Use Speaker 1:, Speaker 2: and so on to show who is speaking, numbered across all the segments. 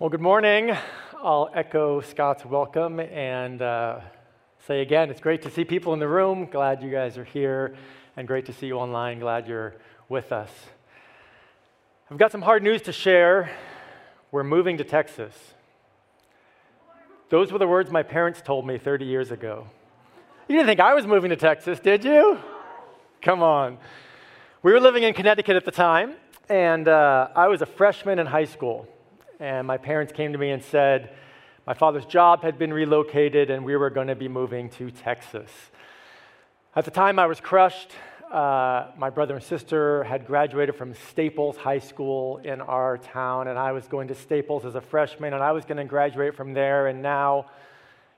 Speaker 1: Well, good morning. I'll echo Scott's welcome and uh, say again, it's great to see people in the room. Glad you guys are here, and great to see you online. Glad you're with us. I've got some hard news to share. We're moving to Texas. Those were the words my parents told me 30 years ago. You didn't think I was moving to Texas, did you? Come on. We were living in Connecticut at the time, and uh, I was a freshman in high school and my parents came to me and said my father's job had been relocated and we were going to be moving to Texas. At the time, I was crushed. Uh, my brother and sister had graduated from Staples High School in our town, and I was going to Staples as a freshman, and I was going to graduate from there, and now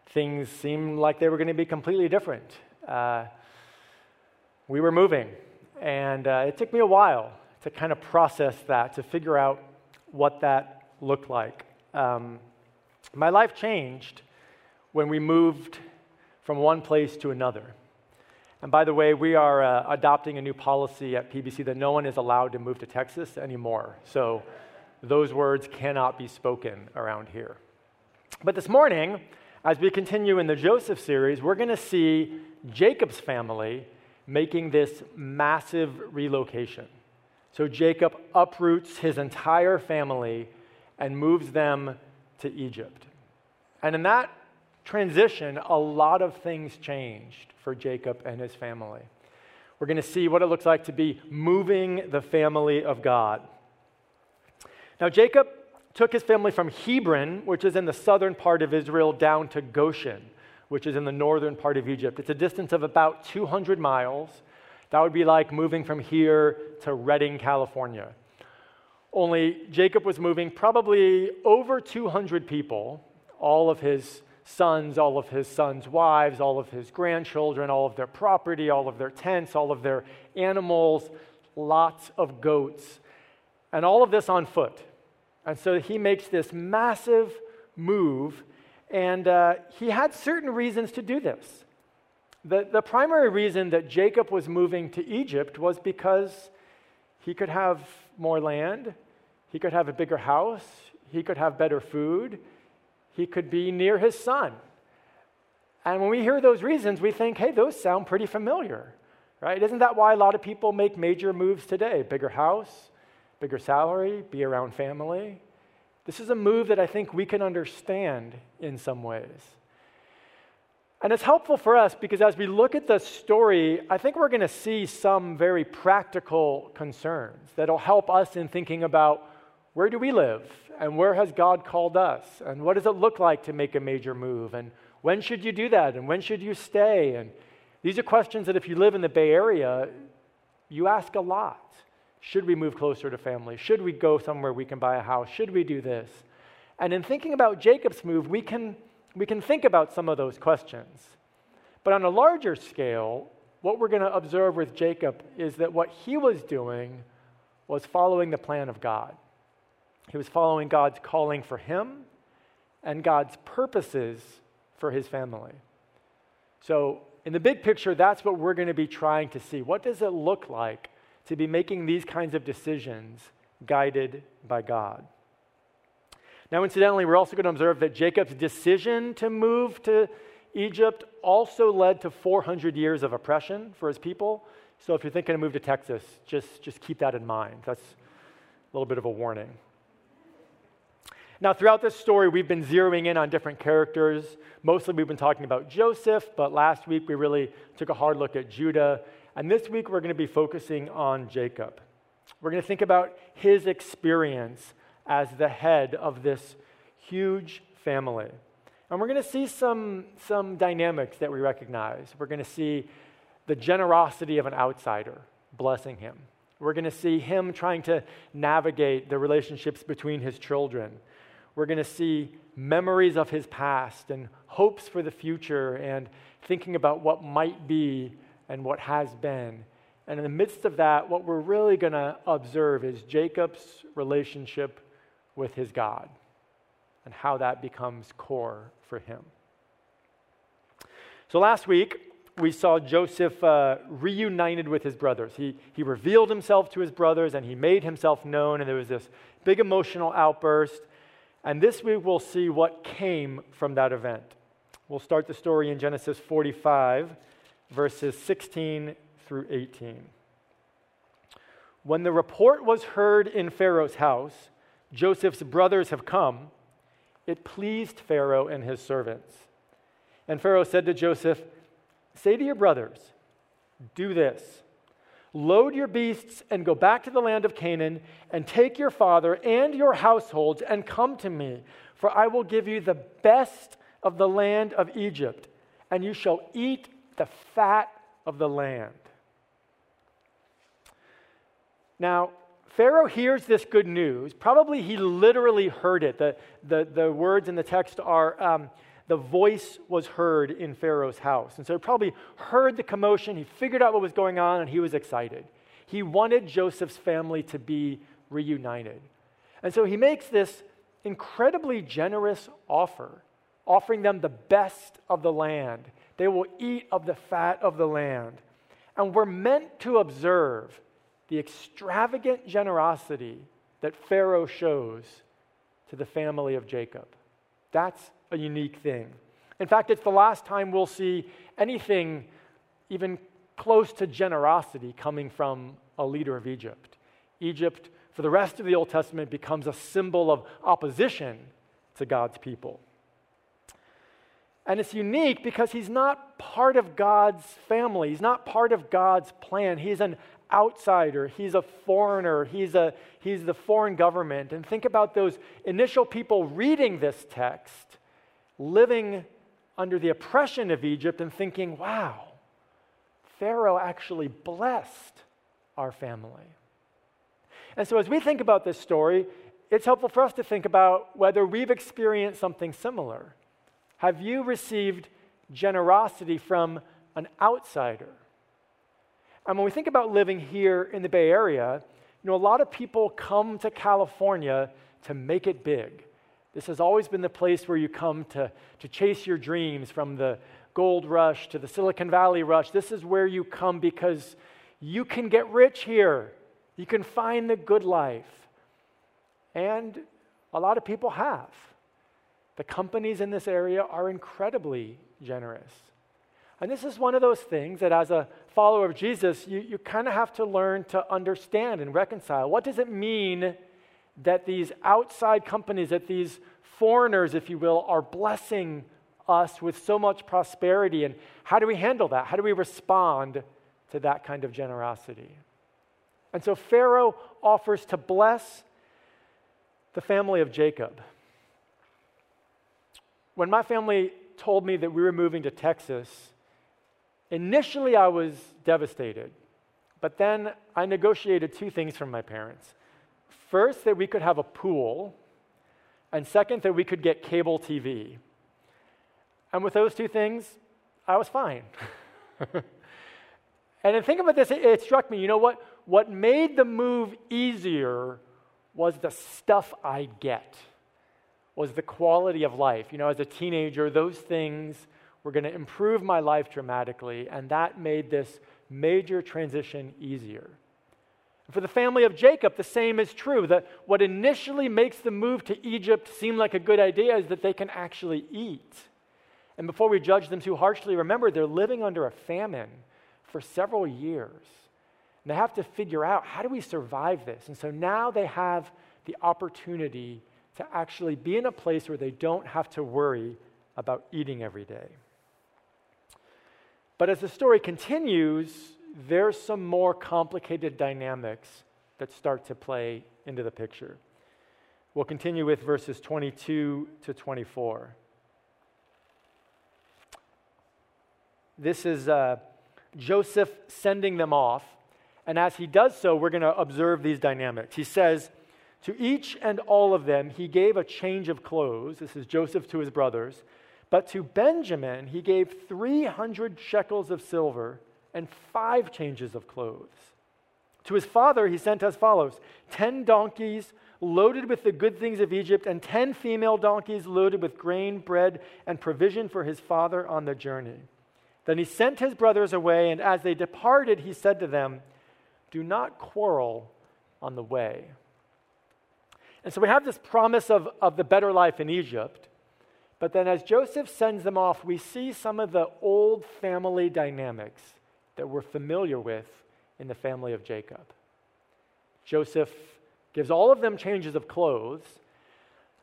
Speaker 1: things seemed like they were going to be completely different. Uh, we were moving, and uh, it took me a while to kind of process that, to figure out what that looked like. Um, my life changed when we moved from one place to another. And by the way, we are uh, adopting a new policy at PBC that no one is allowed to move to Texas anymore. So those words cannot be spoken around here. But this morning, as we continue in the Joseph series, we're going to see Jacob's family making this massive relocation. So Jacob uproots his entire family and moves them to Egypt. And in that transition, a lot of things changed for Jacob and his family. We're going to see what it looks like to be moving the family of God. Now, Jacob took his family from Hebron, which is in the southern part of Israel, down to Goshen, which is in the northern part of Egypt. It's a distance of about 200 miles. That would be like moving from here to Redding, California. Only Jacob was moving probably over 200 people, all of his sons, all of his sons' wives, all of his grandchildren, all of their property, all of their tents, all of their animals, lots of goats, and all of this on foot. And so he makes this massive move, and uh, he had certain reasons to do this. The, the primary reason that Jacob was moving to Egypt was because he could have more land, he could have a bigger house, he could have better food, he could be near his son. And when we hear those reasons, we think, hey, those sound pretty familiar, right? Isn't that why a lot of people make major moves today? Bigger house, bigger salary, be around family. This is a move that I think we can understand in some ways. And it's helpful for us because as we look at the story, I think we're going to see some very practical concerns that'll help us in thinking about where do we live and where has God called us and what does it look like to make a major move and when should you do that and when should you stay and these are questions that if you live in the Bay Area, you ask a lot. Should we move closer to family? Should we go somewhere we can buy a house? Should we do this? And in thinking about Jacob's move, we can we can think about some of those questions. But on a larger scale, what we're going to observe with Jacob is that what he was doing was following the plan of God. He was following God's calling for him and God's purposes for his family. So, in the big picture, that's what we're going to be trying to see. What does it look like to be making these kinds of decisions guided by God? Now, incidentally, we're also going to observe that Jacob's decision to move to Egypt also led to 400 years of oppression for his people. So if you're thinking of move to Texas, just, just keep that in mind. That's a little bit of a warning. Now, throughout this story, we've been zeroing in on different characters. Mostly we've been talking about Joseph, but last week we really took a hard look at Judah. And this week we're going to be focusing on Jacob. We're going to think about his experience as the head of this huge family. And we're going to see some, some dynamics that we recognize. We're going to see the generosity of an outsider blessing him. We're going to see him trying to navigate the relationships between his children. We're going to see memories of his past and hopes for the future and thinking about what might be and what has been. And in the midst of that, what we're really going to observe is Jacob's relationship with his God and how that becomes core for him. So last week, we saw Joseph uh, reunited with his brothers. He, he revealed himself to his brothers and he made himself known, and there was this big emotional outburst. And this week we'll see what came from that event. We'll start the story in Genesis 45, verses 16 through 18. When the report was heard in Pharaoh's house, Joseph's brothers have come, it pleased Pharaoh and his servants. And Pharaoh said to Joseph, Say to your brothers, do this load your beasts and go back to the land of Canaan, and take your father and your households and come to me, for I will give you the best of the land of Egypt, and you shall eat the fat of the land. Now, Pharaoh hears this good news. Probably he literally heard it. The, the, the words in the text are um, the voice was heard in Pharaoh's house. And so he probably heard the commotion. He figured out what was going on, and he was excited. He wanted Joseph's family to be reunited. And so he makes this incredibly generous offer, offering them the best of the land. They will eat of the fat of the land. And we're meant to observe the extravagant generosity that Pharaoh shows to the family of Jacob. That's a unique thing. In fact, it's the last time we'll see anything even close to generosity coming from a leader of Egypt. Egypt, for the rest of the Old Testament, becomes a symbol of opposition to God's people. And it's unique because he's not part of God's family. He's not part of God's plan. He's an outsider, he's a foreigner, he's, a, he's the foreign government. And think about those initial people reading this text, living under the oppression of Egypt, and thinking, wow, Pharaoh actually blessed our family. And so, as we think about this story, it's helpful for us to think about whether we've experienced something similar. Have you received generosity from an outsider? And when we think about living here in the Bay Area, you know, a lot of people come to California to make it big. This has always been the place where you come to, to chase your dreams from the gold rush to the Silicon Valley rush. This is where you come because you can get rich here. You can find the good life. And a lot of people have. The companies in this area are incredibly generous. And this is one of those things that, as a follower of Jesus, you, you kind of have to learn to understand and reconcile. What does it mean that these outside companies, that these foreigners, if you will, are blessing us with so much prosperity? And how do we handle that? How do we respond to that kind of generosity? And so Pharaoh offers to bless the family of Jacob. When my family told me that we were moving to Texas, Initially, I was devastated, but then I negotiated two things from my parents. First, that we could have a pool, and second, that we could get cable TV. And with those two things, I was fine. and then think about this, it, it struck me, you know what? What made the move easier was the stuff I get, was the quality of life. You know, as a teenager, those things were going to improve my life dramatically, and that made this major transition easier. For the family of Jacob, the same is true. That what initially makes the move to Egypt seem like a good idea is that they can actually eat. And before we judge them too harshly, remember they're living under a famine for several years. And they have to figure out how do we survive this? And so now they have the opportunity to actually be in a place where they don't have to worry about eating every day. But as the story continues, there's some more complicated dynamics that start to play into the picture. We'll continue with verses 22 to 24. This is uh, Joseph sending them off. And as he does so, we're going to observe these dynamics. He says, To each and all of them, he gave a change of clothes. This is Joseph to his brothers but to Benjamin he gave 300 shekels of silver and five changes of clothes. To his father he sent as follows 10 donkeys loaded with the good things of Egypt, and 10 female donkeys loaded with grain, bread, and provision for his father on the journey. Then he sent his brothers away, and as they departed, he said to them, Do not quarrel on the way. And so we have this promise of, of the better life in Egypt. But then as Joseph sends them off, we see some of the old family dynamics that we're familiar with in the family of Jacob. Joseph gives all of them changes of clothes,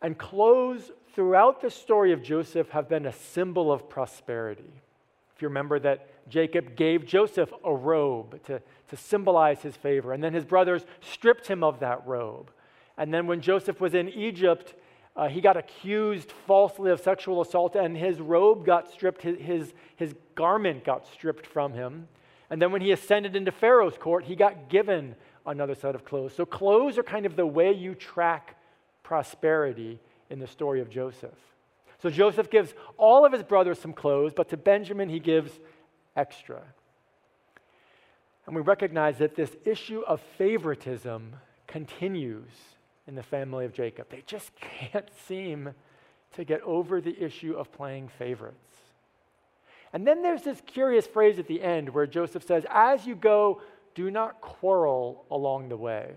Speaker 1: and clothes throughout the story of Joseph have been a symbol of prosperity. If you remember that Jacob gave Joseph a robe to, to symbolize his favor, and then his brothers stripped him of that robe. And then when Joseph was in Egypt, uh, he got accused falsely of sexual assault, and his robe got stripped, his, his, his garment got stripped from him. And then when he ascended into Pharaoh's court, he got given another set of clothes. So, clothes are kind of the way you track prosperity in the story of Joseph. So, Joseph gives all of his brothers some clothes, but to Benjamin, he gives extra. And we recognize that this issue of favoritism continues in the family of Jacob. They just can't seem to get over the issue of playing favorites. And then there's this curious phrase at the end where Joseph says, As you go, do not quarrel along the way.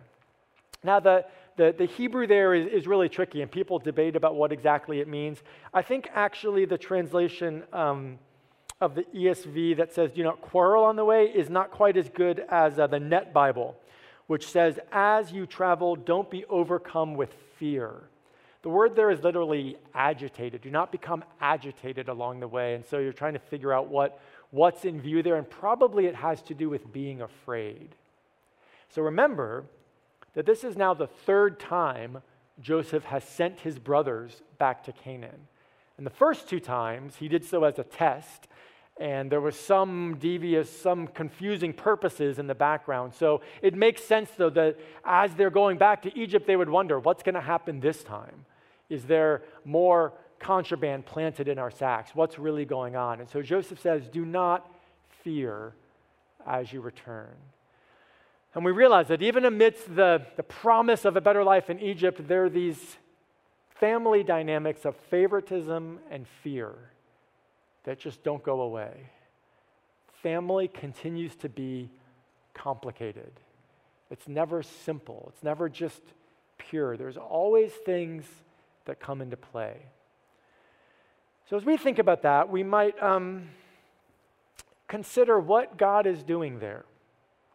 Speaker 1: Now, the, the, the Hebrew there is, is really tricky, and people debate about what exactly it means. I think actually the translation um, of the ESV that says, do not quarrel on the way, is not quite as good as uh, the Net Bible which says, As you travel, don't be overcome with fear. The word there is literally agitated. Do not become agitated along the way. And so you're trying to figure out what, what's in view there, and probably it has to do with being afraid. So remember that this is now the third time Joseph has sent his brothers back to Canaan. And the first two times, he did so as a test, and there was some devious, some confusing purposes in the background. So it makes sense, though, that as they're going back to Egypt, they would wonder what's going to happen this time? Is there more contraband planted in our sacks? What's really going on? And so Joseph says, Do not fear as you return. And we realize that even amidst the, the promise of a better life in Egypt, there are these family dynamics of favoritism and fear that just don't go away. Family continues to be complicated. It's never simple, it's never just pure. There's always things that come into play. So, as we think about that, we might um, consider what God is doing there.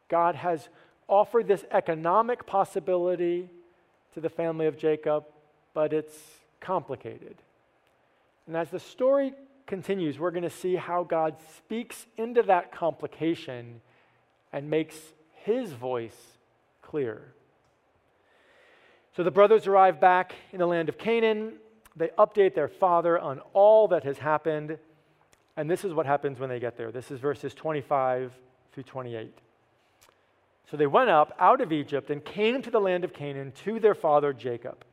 Speaker 1: God has offered this economic possibility to the family of Jacob, but it's complicated. And as the story continues, we're going to see how God speaks into that complication and makes his voice clear. So the brothers arrive back in the land of Canaan. They update their father on all that has happened. And this is what happens when they get there. This is verses 25 through 28. So they went up out of Egypt and came to the land of Canaan to their father Jacob.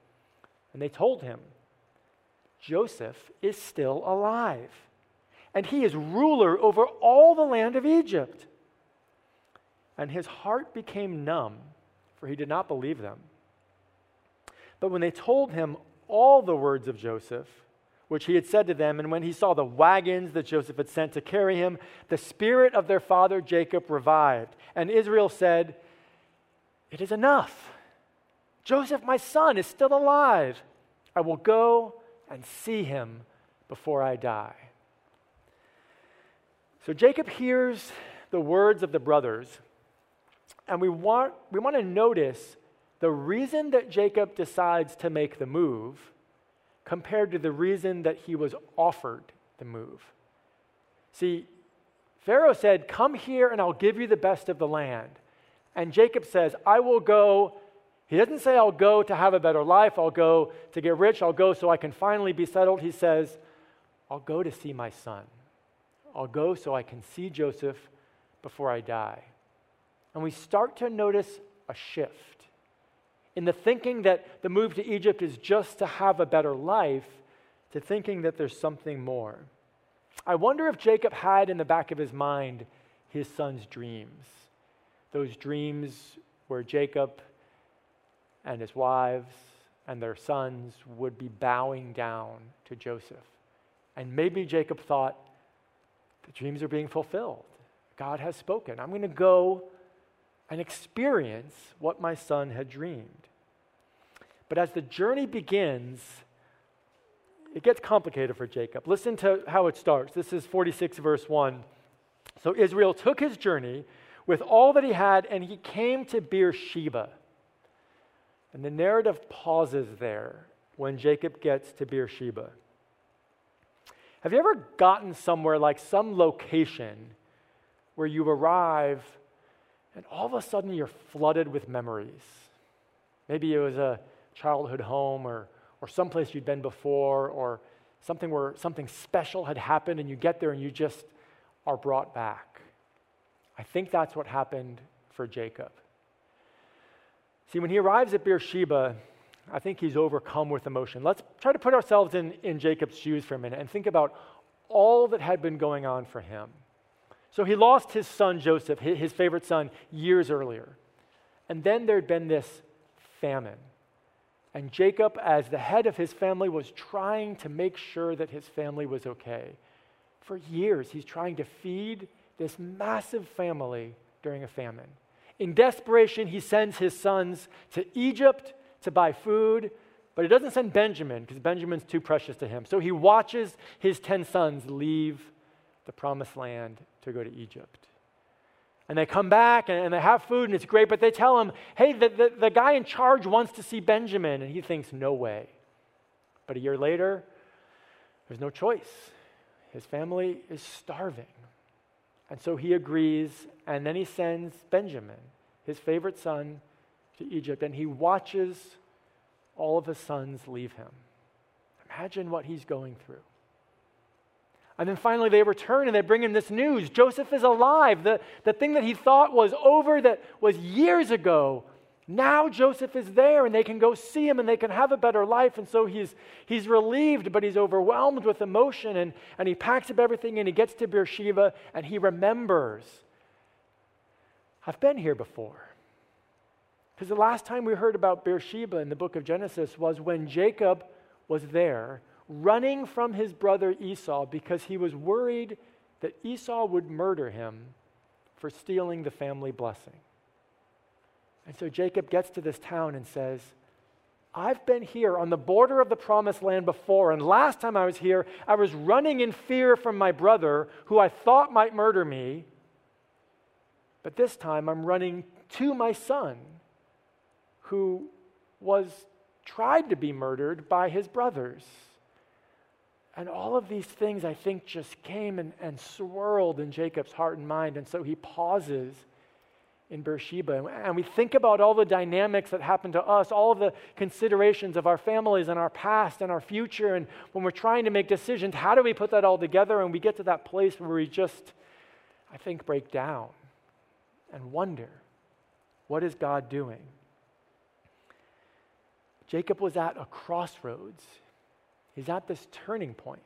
Speaker 1: And they told him, Joseph is still alive, and he is ruler over all the land of Egypt. And his heart became numb, for he did not believe them. But when they told him all the words of Joseph, which he had said to them, and when he saw the wagons that Joseph had sent to carry him, the spirit of their father Jacob revived. And Israel said, It is enough. Joseph, my son, is still alive. I will go and see him before I die. So Jacob hears the words of the brothers, and we want, we want to notice the reason that Jacob decides to make the move compared to the reason that he was offered the move. See, Pharaoh said, Come here and I'll give you the best of the land. And Jacob says, I will go he doesn't say, I'll go to have a better life, I'll go to get rich, I'll go so I can finally be settled. He says, I'll go to see my son. I'll go so I can see Joseph before I die. And we start to notice a shift in the thinking that the move to Egypt is just to have a better life, to thinking that there's something more. I wonder if Jacob had in the back of his mind his son's dreams. Those dreams where Jacob and his wives and their sons would be bowing down to Joseph. And maybe Jacob thought, the dreams are being fulfilled. God has spoken. I'm going to go and experience what my son had dreamed. But as the journey begins, it gets complicated for Jacob. Listen to how it starts. This is 46, verse 1. So Israel took his journey with all that he had, and he came to Beersheba. And the narrative pauses there when Jacob gets to Beersheba. Have you ever gotten somewhere like some location where you arrive and all of a sudden you're flooded with memories? Maybe it was a childhood home or, or someplace you'd been before or something where something special had happened and you get there and you just are brought back. I think that's what happened for Jacob. See, when he arrives at Beersheba, I think he's overcome with emotion. Let's try to put ourselves in, in Jacob's shoes for a minute and think about all that had been going on for him. So he lost his son Joseph, his favorite son, years earlier. And then there'd been this famine. And Jacob, as the head of his family, was trying to make sure that his family was okay. For years, he's trying to feed this massive family during a famine. In desperation, he sends his sons to Egypt to buy food, but he doesn't send Benjamin because Benjamin's too precious to him. So he watches his 10 sons leave the promised land to go to Egypt. And they come back and, and, they have food and it's great, but they tell him, hey, the, the, the guy in charge wants to see Benjamin. And he thinks, no way. But a year later, there's no choice. His family is starving. And so he agrees, and then he sends Benjamin, his favorite son, to Egypt, and he watches all of his sons leave him. Imagine what he's going through. And then finally they return and they bring him this news Joseph is alive. The, the thing that he thought was over, that was years ago, now Joseph is there and they can go see him and they can have a better life. And so he's, he's relieved, but he's overwhelmed with emotion. And, and he packs up everything and he gets to Beersheba and he remembers I've been here before. Because the last time we heard about Beersheba in the book of Genesis was when Jacob was there running from his brother Esau because he was worried that Esau would murder him for stealing the family blessing. And so Jacob gets to this town and says, I've been here on the border of the promised land before, and last time I was here, I was running in fear from my brother, who I thought might murder me. But this time I'm running to my son, who was tried to be murdered by his brothers. And all of these things, I think, just came and, and swirled in Jacob's heart and mind. And so he pauses in Beersheba. And we think about all the dynamics that happen to us, all of the considerations of our families and our past and our future. And when we're trying to make decisions, how do we put that all together? And we get to that place where we just, I think, break down and wonder what is God doing? Jacob was at a crossroads. He's at this turning point.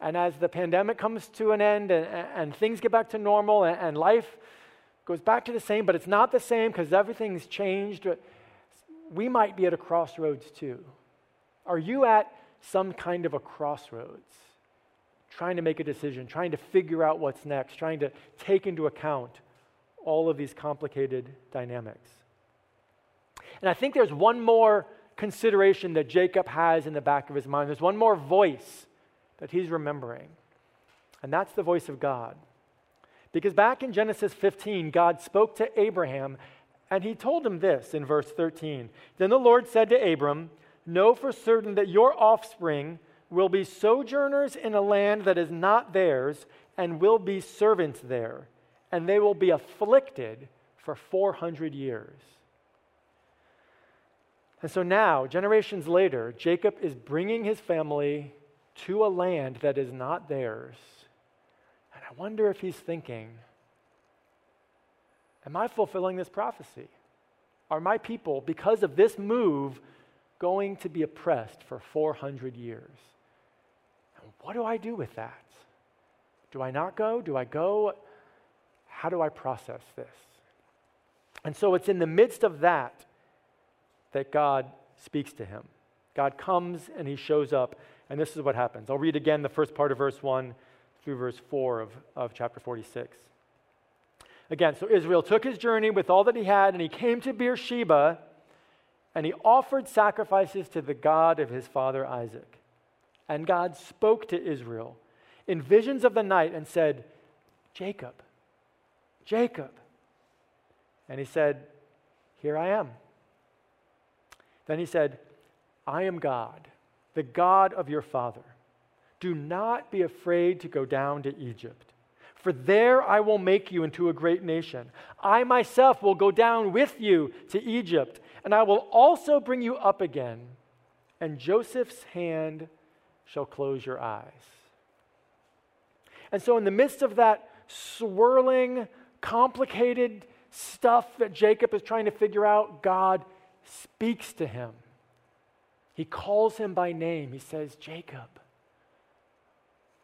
Speaker 1: And as the pandemic comes to an end and, and things get back to normal and, and life goes back to the same, but it's not the same because everything's changed. We might be at a crossroads too. Are you at some kind of a crossroads? Trying to make a decision, trying to figure out what's next, trying to take into account all of these complicated dynamics. And I think there's one more consideration that Jacob has in the back of his mind. There's one more voice that he's remembering, and that's the voice of God. Because back in Genesis 15, God spoke to Abraham and he told him this in verse 13. Then the Lord said to Abram, Know for certain that your offspring will be sojourners in a land that is not theirs and will be servants there, and they will be afflicted for 400 years. And so now, generations later, Jacob is bringing his family to a land that is not theirs And I wonder if he's thinking, Am I fulfilling this prophecy? Are my people, because of this move, going to be oppressed for 400 years? And what do I do with that? Do I not go? Do I go? How do I process this? And so it's in the midst of that that God speaks to him. God comes and he shows up, and this is what happens. I'll read again the first part of verse 1 through verse 4 of, of chapter 46. Again, so Israel took his journey with all that he had, and he came to Beersheba, and he offered sacrifices to the God of his father Isaac. And God spoke to Israel in visions of the night and said, Jacob, Jacob. And he said, Here I am. Then he said, I am God, the God of your father. Do not be afraid to go down to Egypt, for there I will make you into a great nation. I myself will go down with you to Egypt, and I will also bring you up again, and Joseph's hand shall close your eyes. And so, in the midst of that swirling, complicated stuff that Jacob is trying to figure out, God speaks to him. He calls him by name. He says, Jacob,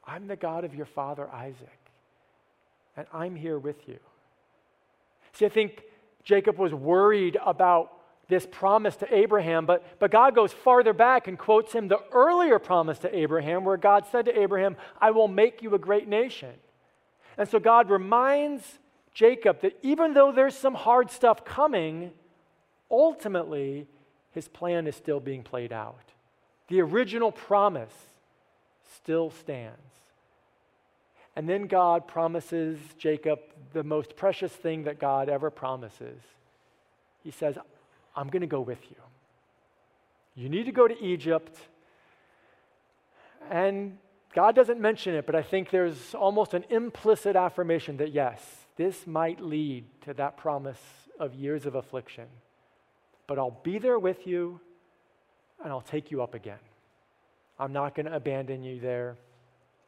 Speaker 1: I'm the God of your father Isaac, and I'm here with you. See, I think Jacob was worried about this promise to Abraham, but, but God goes farther back and quotes him the earlier promise to Abraham, where God said to Abraham, I will make you a great nation. And so God reminds Jacob that even though there's some hard stuff coming, ultimately his plan is still being played out. The original promise still stands. And then God promises Jacob the most precious thing that God ever promises. He says, I'm going to go with you. You need to go to Egypt. And God doesn't mention it, but I think there's almost an implicit affirmation that yes, this might lead to that promise of years of affliction. But I'll be there with you and I'll take you up again. I'm not going to abandon you there.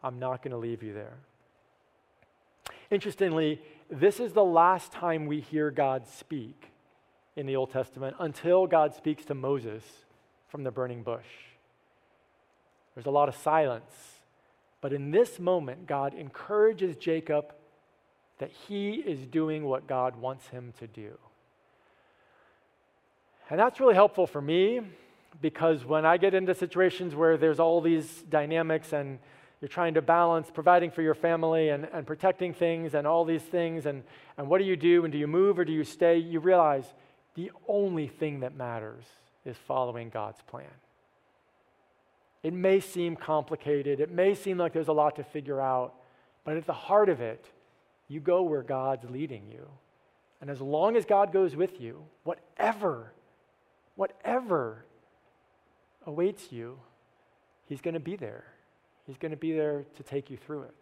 Speaker 1: I'm not going to leave you there. Interestingly, this is the last time we hear God speak in the Old Testament until God speaks to Moses from the burning bush. There's a lot of silence. But in this moment, God encourages Jacob that he is doing what God wants him to do. And that's really helpful for me because when I get into situations where there's all these dynamics and you're trying to balance providing for your family and, and protecting things and all these things, and, and what do you do? And do you move or do you stay? You realize the only thing that matters is following God's plan. It may seem complicated, it may seem like there's a lot to figure out, but at the heart of it, you go where God's leading you. And as long as God goes with you, whatever, whatever awaits you, He's going to be there. He's going to be there to take you through it.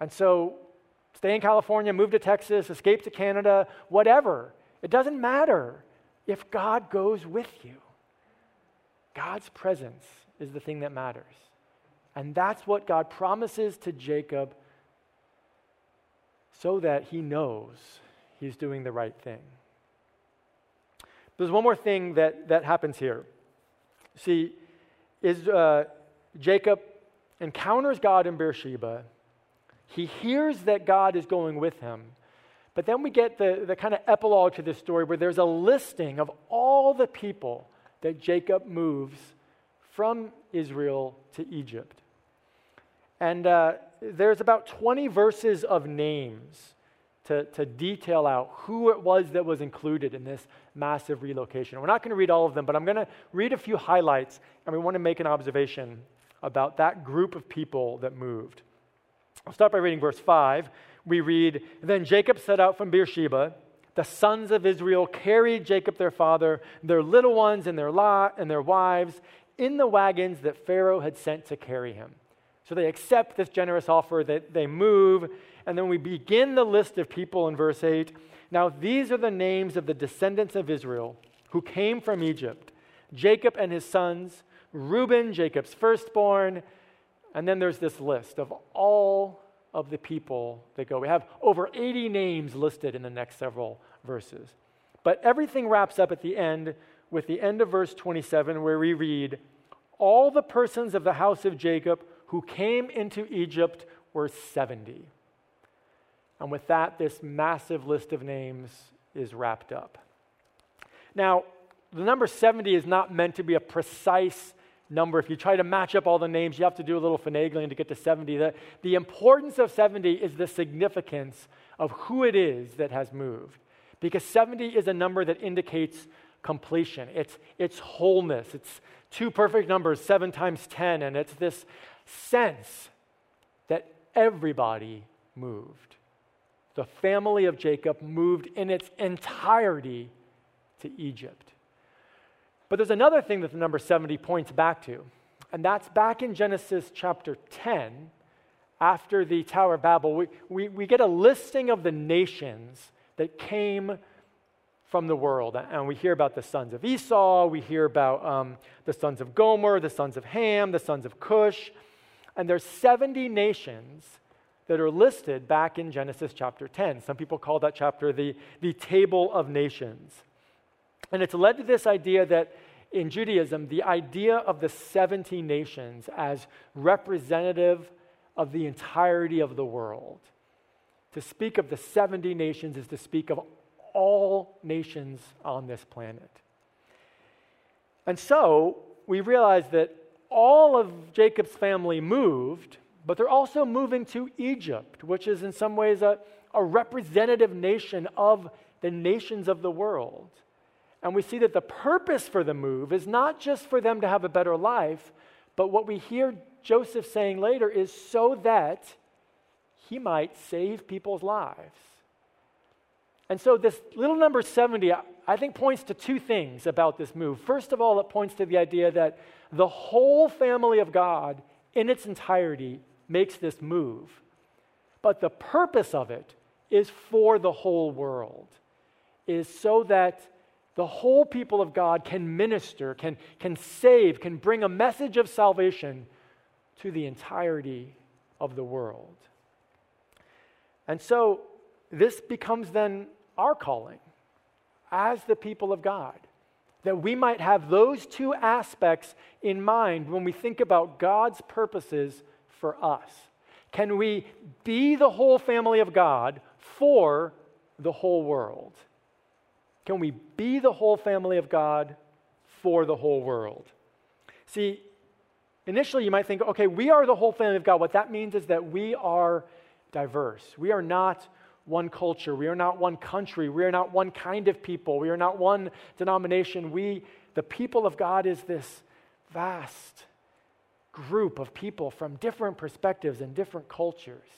Speaker 1: And so, stay in California, move to Texas, escape to Canada, whatever. It doesn't matter if God goes with you. God's presence is the thing that matters. And that's what God promises to Jacob so that he knows he's doing the right thing. There's one more thing that, that happens here. See, is uh, Jacob encounters God in Beersheba. He hears that God is going with him. But then we get the, the kind of epilogue to this story where there's a listing of all the people that Jacob moves from Israel to Egypt. And uh, there's about 20 verses of names to, to detail out who it was that was included in this massive relocation. We're not going to read all of them, but I'm going to read a few highlights, and we want to make an observation about that group of people that moved. I'll start by reading verse 5. We read Then Jacob set out from Beersheba. The sons of Israel carried Jacob their father, their little ones, and their lot, and their wives in the wagons that Pharaoh had sent to carry him. So they accept this generous offer, that they move, and then we begin the list of people in verse 8. Now, these are the names of the descendants of Israel who came from Egypt Jacob and his sons, Reuben, Jacob's firstborn, and then there's this list of all of the people that go. We have over 80 names listed in the next several verses. But everything wraps up at the end with the end of verse 27, where we read, All the persons of the house of Jacob who came into Egypt were 70. And with that, this massive list of names is wrapped up. Now, the number 70 is not meant to be a precise number. If you try to match up all the names, you have to do a little finagling to get to 70. The, the importance of 70 is the significance of who it is that has moved. Because 70 is a number that indicates completion, it's, it's wholeness. It's two perfect numbers, seven times 10, and it's this sense that everybody moved. The family of Jacob moved in its entirety to Egypt. But there's another thing that the number 70 points back to, and that's back in Genesis chapter 10, after the Tower of Babel. We, we, we get a listing of the nations that came from the world. And we hear about the sons of Esau, we hear about um, the sons of Gomer, the sons of Ham, the sons of Cush. And there's 70 nations that are listed back in Genesis chapter 10. Some people call that chapter the, the Table of Nations. And it's led to this idea that in Judaism, the idea of the 70 nations as representative of the entirety of the world. To speak of the 70 nations is to speak of all nations on this planet. And so we realize that all of Jacob's family moved, but they're also moving to Egypt, which is in some ways a, a representative nation of the nations of the world. And we see that the purpose for the move is not just for them to have a better life, but what we hear Joseph saying later is so that he might save people's lives. And so, this little number 70, I think, points to two things about this move. First of all, it points to the idea that the whole family of God in its entirety makes this move. But the purpose of it is for the whole world, is so that the whole people of God can minister, can, can save, can bring a message of salvation to the entirety of the world. And so this becomes then our calling as the people of God. That we might have those two aspects in mind when we think about God's purposes for us. Can we be the whole family of God for the whole world? Can we be the whole family of God for the whole world? See, initially you might think, okay, we are the whole family of God. What that means is that we are diverse. We are not one culture. We are not one country. We are not one kind of people. We are not one denomination. We, the people of God, is this vast group of people from different perspectives and different cultures.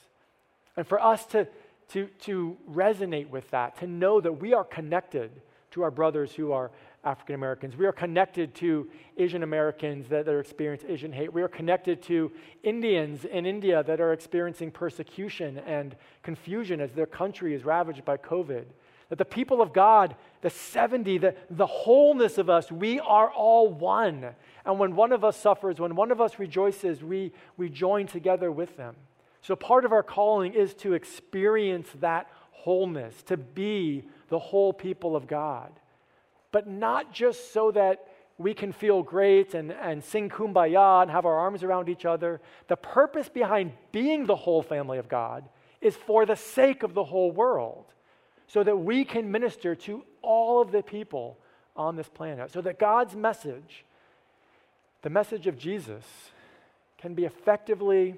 Speaker 1: And for us to, to, to resonate with that, to know that we are connected to our brothers who are African Americans. We are connected to Asian Americans that are experiencing Asian hate. We are connected to Indians in India that are experiencing persecution and confusion as their country is ravaged by COVID. That the people of God, the 70, the, the wholeness of us, we are all one. And when one of us suffers, when one of us rejoices, we, we join together with them. So part of our calling is to experience that wholeness, to be the whole people of God but not just so that we can feel great and, and sing kumbaya and have our arms around each other. The purpose behind being the whole family of God is for the sake of the whole world, so that we can minister to all of the people on this planet, so that God's message, the message of Jesus, can be effectively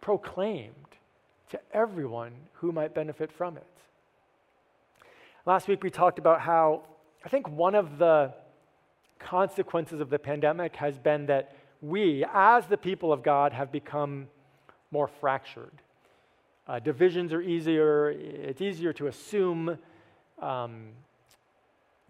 Speaker 1: proclaimed to everyone who might benefit from it. Last week we talked about how I think one of the consequences of the pandemic has been that we, as the people of God, have become more fractured. Uh, divisions are easier, it's easier to assume um,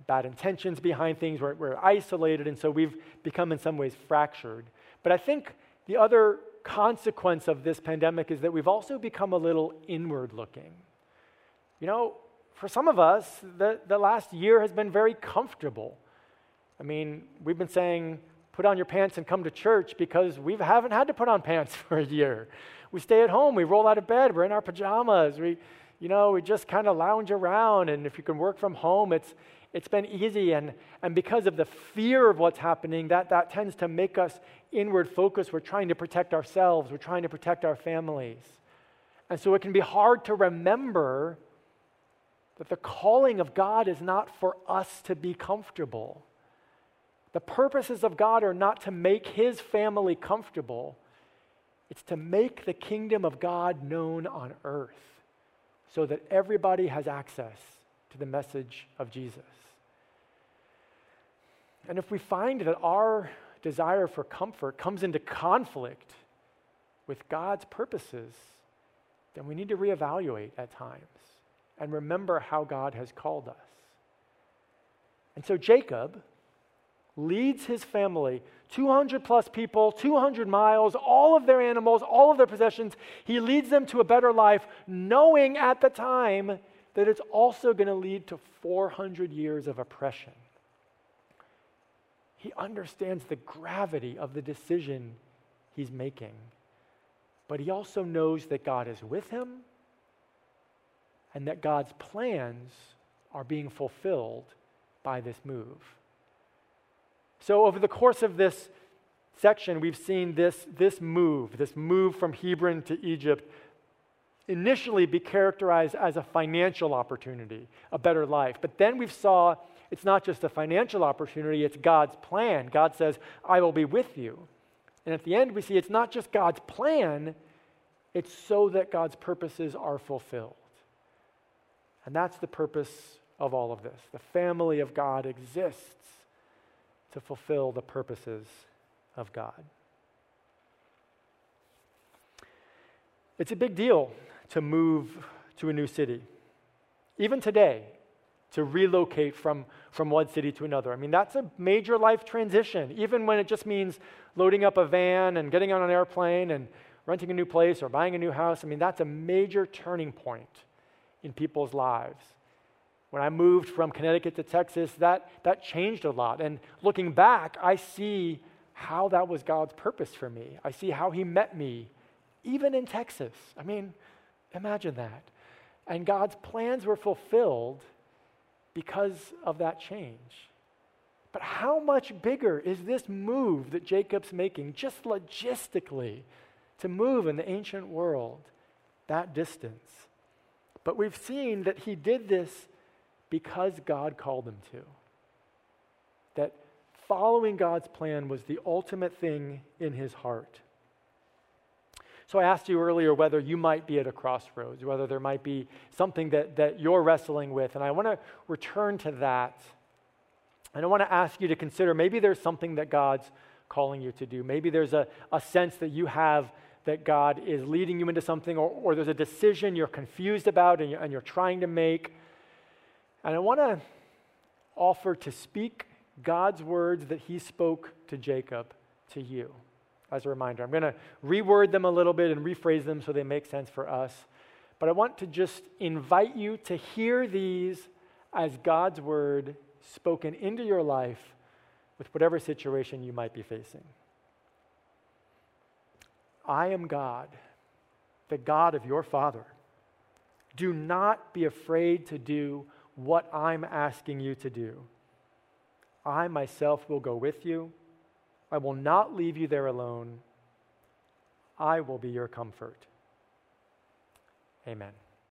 Speaker 1: bad intentions behind things, we're, we're isolated, and so we've become in some ways fractured. But I think the other consequence of this pandemic is that we've also become a little inward looking. You know, for some of us, the, the last year has been very comfortable. I mean, we've been saying, put on your pants and come to church because we haven't had to put on pants for a year. We stay at home, we roll out of bed, we're in our pajamas, we, you know, we just kind of lounge around. And if you can work from home, it's, it's been easy. And, and because of the fear of what's happening, that, that tends to make us inward focused. We're trying to protect ourselves, we're trying to protect our families. And so it can be hard to remember that the calling of God is not for us to be comfortable. The purposes of God are not to make his family comfortable, it's to make the kingdom of God known on earth so that everybody has access to the message of Jesus. And if we find that our desire for comfort comes into conflict with God's purposes, then we need to reevaluate at times and remember how God has called us. And so Jacob leads his family 200 plus people, 200 miles, all of their animals, all of their possessions. He leads them to a better life, knowing at the time that it's also going to lead to 400 years of oppression. He understands the gravity of the decision he's making. But he also knows that God is with him and that God's plans are being fulfilled by this move. So, over the course of this section, we've seen this, this move, this move from Hebron to Egypt, initially be characterized as a financial opportunity, a better life. But then we've saw it's not just a financial opportunity, it's God's plan. God says, I will be with you. And at the end, we see it's not just God's plan, it's so that God's purposes are fulfilled. And that's the purpose of all of this. The family of God exists to fulfill the purposes of God. It's a big deal to move to a new city. Even today, to relocate from, from one city to another. I mean, that's a major life transition, even when it just means loading up a van and getting on an airplane and renting a new place or buying a new house. I mean, that's a major turning point in people's lives. When I moved from Connecticut to Texas, that, that changed a lot. And looking back, I see how that was God's purpose for me. I see how He met me, even in Texas. I mean, imagine that. And God's plans were fulfilled because of that change. But how much bigger is this move that Jacob's making, just logistically, to move in the ancient world that distance? But we've seen that he did this because God called him to. That following God's plan was the ultimate thing in his heart. So I asked you earlier whether you might be at a crossroads, whether there might be something that, that you're wrestling with. And I want to return to that. And I want to ask you to consider maybe there's something that God's calling you to do. Maybe there's a, a sense that you have that God is leading you into something, or, or there's a decision you're confused about and you're, and you're trying to make. And I want to offer to speak God's words that he spoke to Jacob to you as a reminder. I'm going to reword them a little bit and rephrase them so they make sense for us. But I want to just invite you to hear these as God's word spoken into your life with whatever situation you might be facing. I am God, the God of your Father. Do not be afraid to do what I'm asking you to do. I myself will go with you I will not leave you there alone. I will be your comfort. Amen.